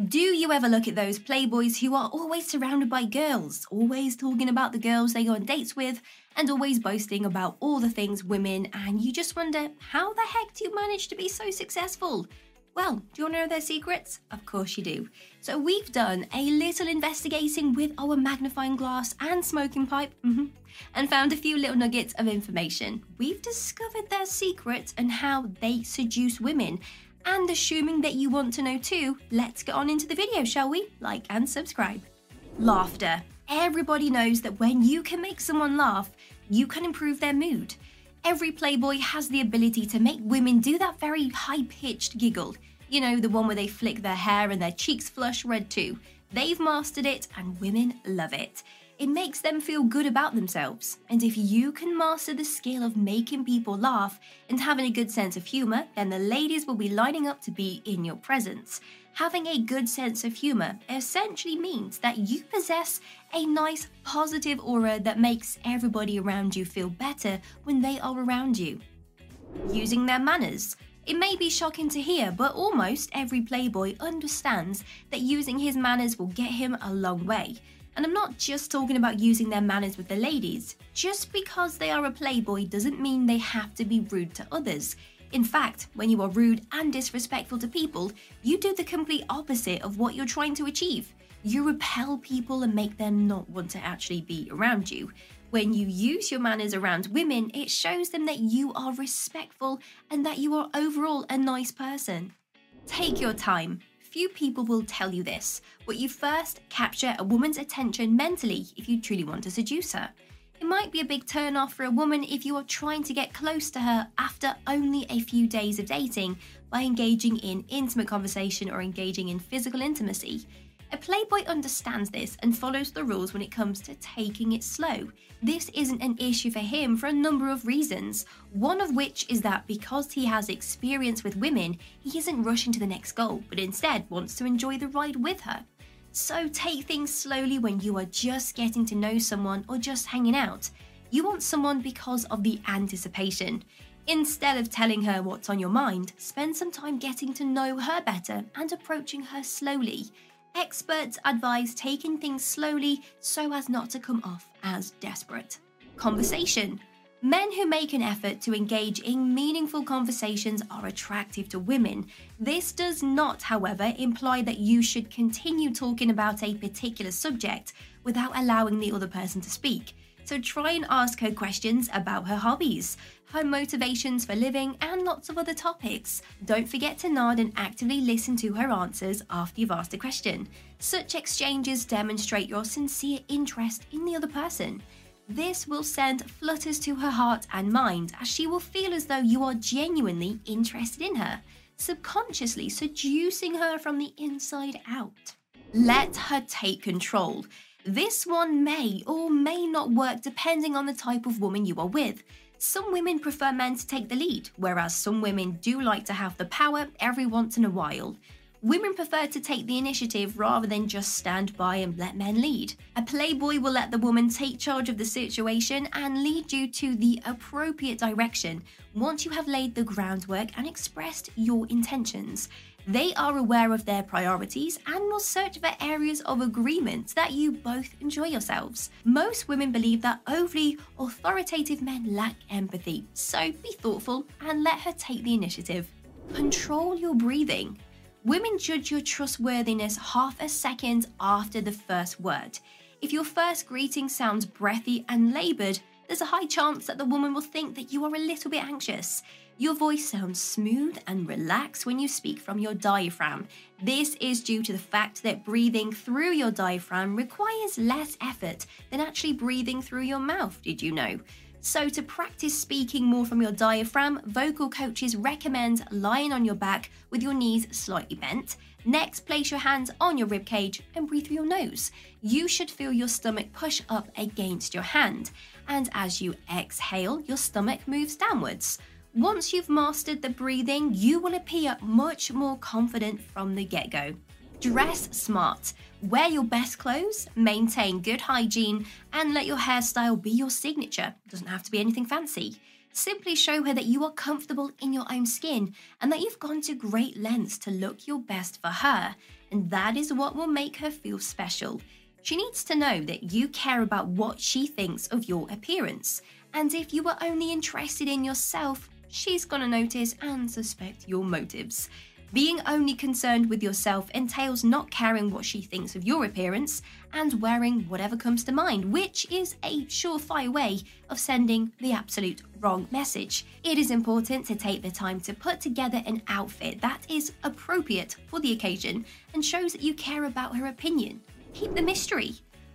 Do you ever look at those playboys who are always surrounded by girls, always talking about the girls they go on dates with, and always boasting about all the things women, and you just wonder, how the heck do you manage to be so successful? Well, do you want to know their secrets? Of course you do. So we've done a little investigating with our magnifying glass and smoking pipe mm-hmm, and found a few little nuggets of information. We've discovered their secrets and how they seduce women. And assuming that you want to know too, let's get on into the video, shall we? Like and subscribe. Laughter. Everybody knows that when you can make someone laugh, you can improve their mood. Every Playboy has the ability to make women do that very high pitched giggle. You know, the one where they flick their hair and their cheeks flush red too. They've mastered it and women love it. It makes them feel good about themselves. And if you can master the skill of making people laugh and having a good sense of humour, then the ladies will be lining up to be in your presence. Having a good sense of humour essentially means that you possess a nice positive aura that makes everybody around you feel better when they are around you. Using their manners. It may be shocking to hear, but almost every Playboy understands that using his manners will get him a long way. And I'm not just talking about using their manners with the ladies. Just because they are a Playboy doesn't mean they have to be rude to others. In fact, when you are rude and disrespectful to people, you do the complete opposite of what you're trying to achieve. You repel people and make them not want to actually be around you. When you use your manners around women, it shows them that you are respectful and that you are overall a nice person. Take your time. Few people will tell you this, but you first capture a woman's attention mentally if you truly want to seduce her. It might be a big turn off for a woman if you are trying to get close to her after only a few days of dating by engaging in intimate conversation or engaging in physical intimacy. A Playboy understands this and follows the rules when it comes to taking it slow. This isn't an issue for him for a number of reasons, one of which is that because he has experience with women, he isn't rushing to the next goal, but instead wants to enjoy the ride with her. So take things slowly when you are just getting to know someone or just hanging out. You want someone because of the anticipation. Instead of telling her what's on your mind, spend some time getting to know her better and approaching her slowly. Experts advise taking things slowly so as not to come off as desperate. Conversation. Men who make an effort to engage in meaningful conversations are attractive to women. This does not, however, imply that you should continue talking about a particular subject without allowing the other person to speak. So try and ask her questions about her hobbies, her motivations for living, and lots of other topics. Don't forget to nod and actively listen to her answers after you've asked a question. Such exchanges demonstrate your sincere interest in the other person. This will send flutters to her heart and mind as she will feel as though you are genuinely interested in her, subconsciously seducing her from the inside out. Let her take control. This one may or may not work depending on the type of woman you are with. Some women prefer men to take the lead, whereas some women do like to have the power every once in a while. Women prefer to take the initiative rather than just stand by and let men lead. A playboy will let the woman take charge of the situation and lead you to the appropriate direction once you have laid the groundwork and expressed your intentions. They are aware of their priorities and will search for areas of agreement that you both enjoy yourselves. Most women believe that overly authoritative men lack empathy, so be thoughtful and let her take the initiative. Control your breathing. Women judge your trustworthiness half a second after the first word. If your first greeting sounds breathy and laboured, there's a high chance that the woman will think that you are a little bit anxious. Your voice sounds smooth and relaxed when you speak from your diaphragm. This is due to the fact that breathing through your diaphragm requires less effort than actually breathing through your mouth. Did you know? So, to practice speaking more from your diaphragm, vocal coaches recommend lying on your back with your knees slightly bent. Next, place your hands on your rib cage and breathe through your nose. You should feel your stomach push up against your hand. And as you exhale, your stomach moves downwards. Once you've mastered the breathing, you will appear much more confident from the get go. Dress smart. Wear your best clothes, maintain good hygiene, and let your hairstyle be your signature. It doesn't have to be anything fancy. Simply show her that you are comfortable in your own skin and that you've gone to great lengths to look your best for her. and that is what will make her feel special. She needs to know that you care about what she thinks of your appearance. And if you are only interested in yourself, she's gonna notice and suspect your motives. Being only concerned with yourself entails not caring what she thinks of your appearance and wearing whatever comes to mind, which is a surefire way of sending the absolute wrong message. It is important to take the time to put together an outfit that is appropriate for the occasion and shows that you care about her opinion. Keep the mystery.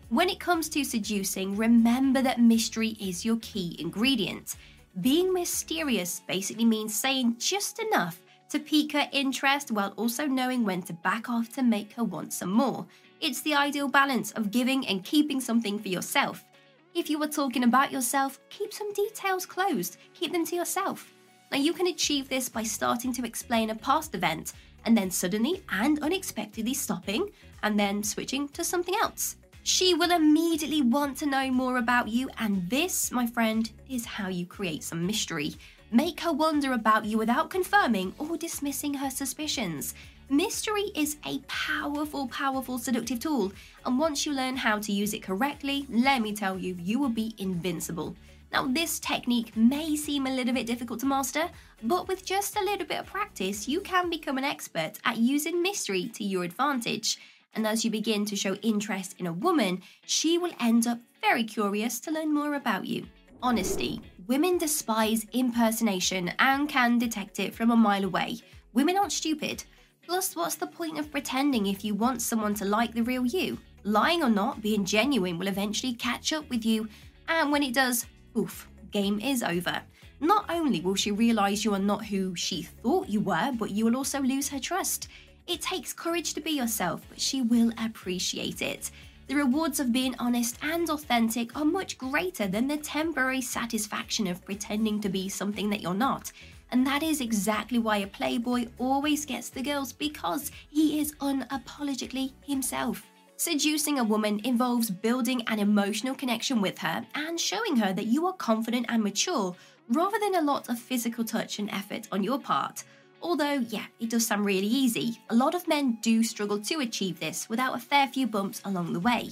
When it comes to seducing, remember that mystery is your key ingredient. Being mysterious basically means saying just enough to pique her interest while also knowing when to back off to make her want some more. It's the ideal balance of giving and keeping something for yourself. If you are talking about yourself, keep some details closed, keep them to yourself. Now, you can achieve this by starting to explain a past event and then suddenly and unexpectedly stopping and then switching to something else. She will immediately want to know more about you, and this, my friend, is how you create some mystery. Make her wonder about you without confirming or dismissing her suspicions. Mystery is a powerful, powerful seductive tool, and once you learn how to use it correctly, let me tell you, you will be invincible. Now, this technique may seem a little bit difficult to master, but with just a little bit of practice, you can become an expert at using mystery to your advantage. And as you begin to show interest in a woman, she will end up very curious to learn more about you. Honesty. Women despise impersonation and can detect it from a mile away. Women aren't stupid. Plus, what's the point of pretending if you want someone to like the real you? Lying or not, being genuine will eventually catch up with you, and when it does, oof, game is over. Not only will she realise you are not who she thought you were, but you will also lose her trust. It takes courage to be yourself, but she will appreciate it. The rewards of being honest and authentic are much greater than the temporary satisfaction of pretending to be something that you're not. And that is exactly why a playboy always gets the girls because he is unapologetically himself. Seducing a woman involves building an emotional connection with her and showing her that you are confident and mature rather than a lot of physical touch and effort on your part. Although, yeah, it does sound really easy, a lot of men do struggle to achieve this without a fair few bumps along the way.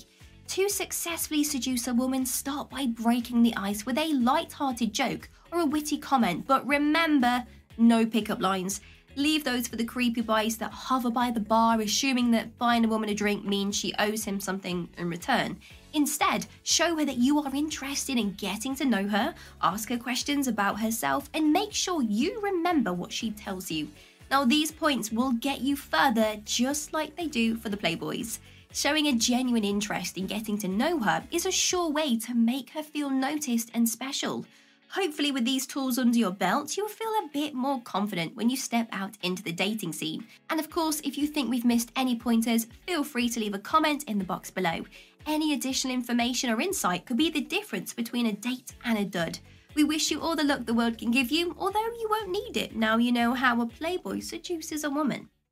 To successfully seduce a woman, start by breaking the ice with a light-hearted joke or a witty comment, but remember, no pickup lines. Leave those for the creepy boys that hover by the bar, assuming that buying a woman a drink means she owes him something in return. Instead, show her that you are interested in getting to know her, ask her questions about herself, and make sure you remember what she tells you. Now, these points will get you further just like they do for the Playboys. Showing a genuine interest in getting to know her is a sure way to make her feel noticed and special. Hopefully, with these tools under your belt, you'll feel a bit more confident when you step out into the dating scene. And of course, if you think we've missed any pointers, feel free to leave a comment in the box below. Any additional information or insight could be the difference between a date and a dud. We wish you all the luck the world can give you, although you won't need it now you know how a playboy seduces a woman.